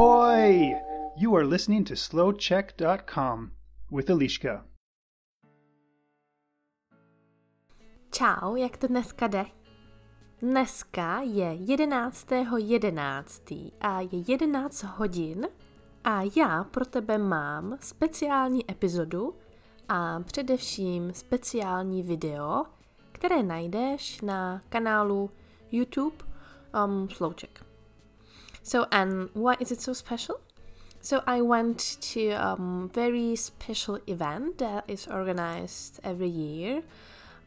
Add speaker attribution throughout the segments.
Speaker 1: Ahoy! You are listening to slowcheck.com with Eliška.
Speaker 2: Čau, jak to dneska jde? Dneska je 11.11. a je 11 hodin a já pro tebe mám speciální epizodu a především speciální video, které najdeš na kanálu YouTube um, Slowcheck. So, and why is it so special? So, I went to a um, very special event that is organized every year.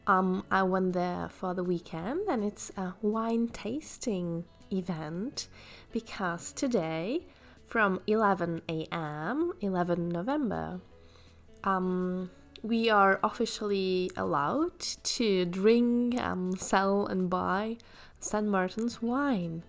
Speaker 2: Um, I went there for the weekend, and it's a wine tasting event because today, from 11 a.m., 11 November, um, we are officially allowed to drink, um, sell, and buy St. Martin's wine.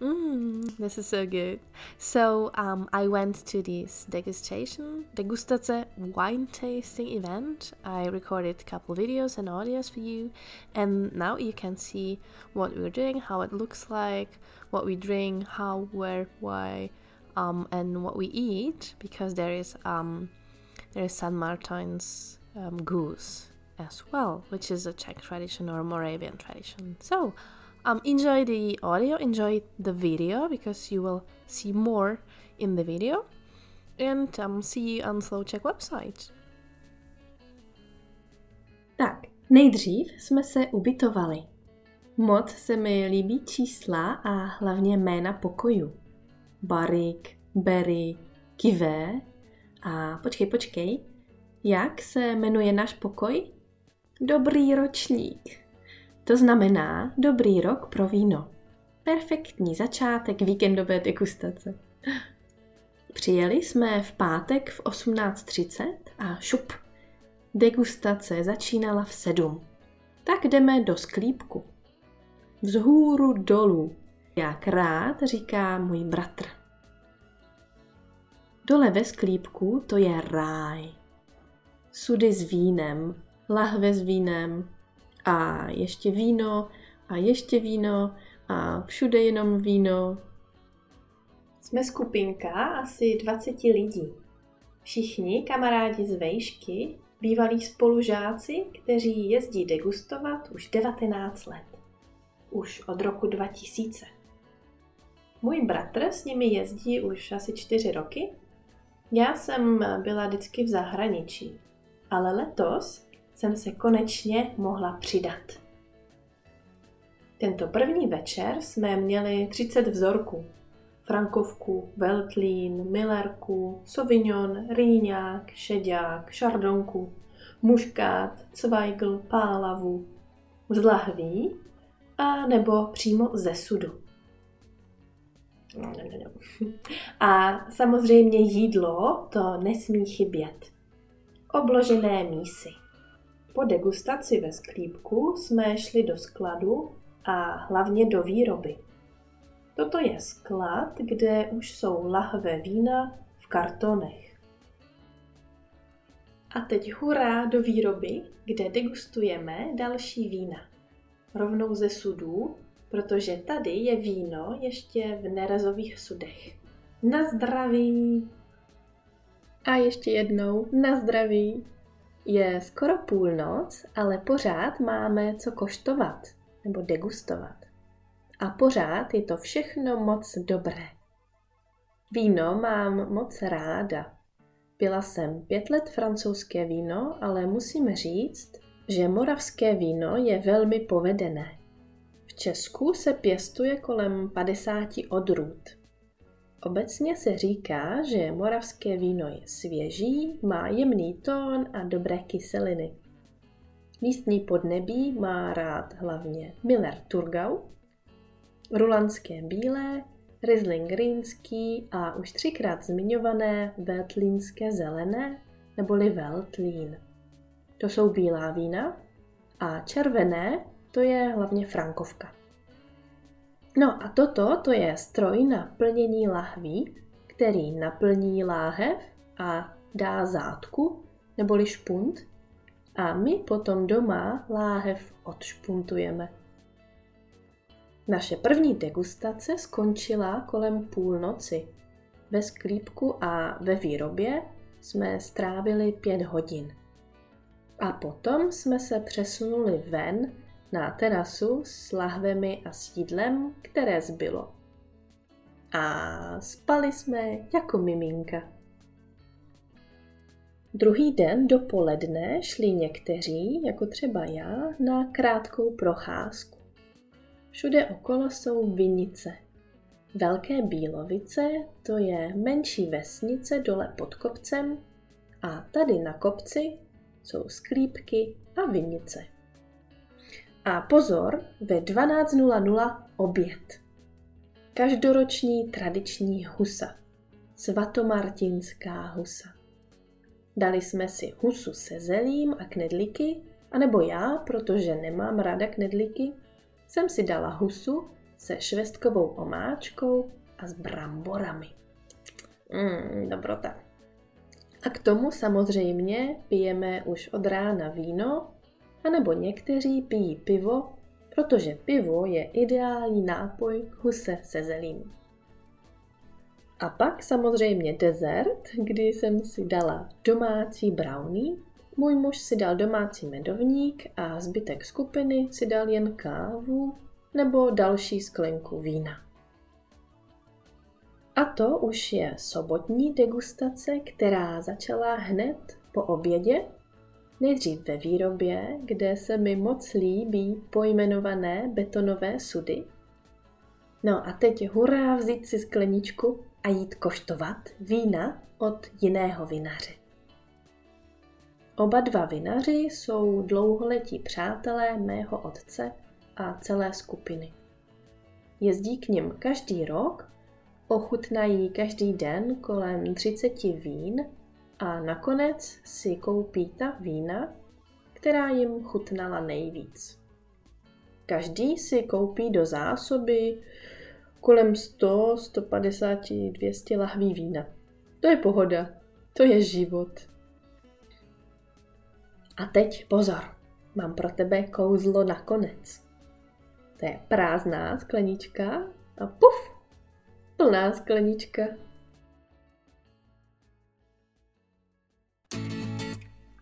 Speaker 2: Mm, this is so good. So um, I went to this degustation, degustace wine tasting event. I recorded a couple videos and audios for you, and now you can see what we're doing, how it looks like, what we drink, how, where, why, um, and what we eat. Because there is um, there is San Martin's um, goose as well, which is a Czech tradition or Moravian tradition. So um, enjoy the audio, enjoy the video because you will see more in the video, and um, see you on Slowcheck website. Tak, nejdřív jsme se ubytovali. Moc se mi líbí čísla a hlavně jména pokojů. Barik, Berry, Kivé a počkej, počkej, jak se jmenuje náš pokoj? Dobrý ročník. To znamená dobrý rok pro víno. Perfektní začátek víkendové degustace. Přijeli jsme v pátek v 18.30 a šup. Degustace začínala v 7. Tak jdeme do sklípku. Vzhůru dolů, jak rád říká můj bratr. Dole ve sklípku to je ráj. Sudy s vínem, lahve s vínem, a ještě víno a ještě víno a všude jenom víno. Jsme skupinka asi 20 lidí. Všichni kamarádi z vejšky, bývalí spolužáci, kteří jezdí degustovat už 19 let. Už od roku 2000. Můj bratr s nimi jezdí už asi 4 roky. Já jsem byla vždycky v zahraničí, ale letos jsem se konečně mohla přidat. Tento první večer jsme měli 30 vzorků. Frankovku, Veltlín, Millerku, Sauvignon, Rýňák, Šeďák, Šardonku, Muškát, Zweigl, Pálavu, z lahví a nebo přímo ze sudu. A samozřejmě jídlo to nesmí chybět. Obložené mísy. Po degustaci ve sklípku jsme šli do skladu a hlavně do výroby. Toto je sklad, kde už jsou lahve vína v kartonech. A teď hurá do výroby, kde degustujeme další vína. Rovnou ze sudů, protože tady je víno ještě v nerezových sudech. Na zdraví! A ještě jednou na zdraví! Je skoro půlnoc, ale pořád máme co koštovat nebo degustovat. A pořád je to všechno moc dobré. Víno mám moc ráda. Pila jsem pět let francouzské víno, ale musím říct, že moravské víno je velmi povedené. V Česku se pěstuje kolem 50 odrůd. Obecně se říká, že moravské víno je svěží, má jemný tón a dobré kyseliny. Místní podnebí má rád hlavně Miller Turgau, Rulandské bílé, Riesling rýnský a už třikrát zmiňované Veltlínské zelené neboli Veltlín. To jsou bílá vína a červené to je hlavně frankovka. No a toto to je stroj na plnění lahví, který naplní láhev a dá zátku neboli špunt a my potom doma láhev odšpuntujeme. Naše první degustace skončila kolem půlnoci. ve sklípku a ve výrobě jsme strávili pět hodin. A potom jsme se přesunuli ven na terasu s lahvemi a sídlem, které zbylo. A spali jsme jako miminka. Druhý den dopoledne šli někteří, jako třeba já, na krátkou procházku. Všude okolo jsou vinice. Velké Bílovice to je menší vesnice dole pod kopcem a tady na kopci jsou sklípky a vinice. A pozor, ve 12.00 oběd. Každoroční tradiční husa. Svatomartinská husa. Dali jsme si husu se zelím a knedlíky, anebo já, protože nemám ráda knedlíky, jsem si dala husu se švestkovou omáčkou a s bramborami. Mmm, dobrota. A k tomu samozřejmě pijeme už od rána víno, anebo někteří pijí pivo, protože pivo je ideální nápoj k huse se zelím. A pak samozřejmě dezert, kdy jsem si dala domácí brownie, můj muž si dal domácí medovník a zbytek skupiny si dal jen kávu nebo další sklenku vína. A to už je sobotní degustace, která začala hned po obědě, nejdřív ve výrobě, kde se mi moc líbí pojmenované betonové sudy. No a teď hurá vzít si skleničku a jít koštovat vína od jiného vinaře. Oba dva vinaři jsou dlouholetí přátelé mého otce a celé skupiny. Jezdí k nim každý rok, ochutnají každý den kolem 30 vín a nakonec si koupí ta vína, která jim chutnala nejvíc. Každý si koupí do zásoby kolem 100, 150, 200 lahví vína. To je pohoda, to je život. A teď pozor, mám pro tebe kouzlo nakonec. To je prázdná sklenička a puf, plná sklenička.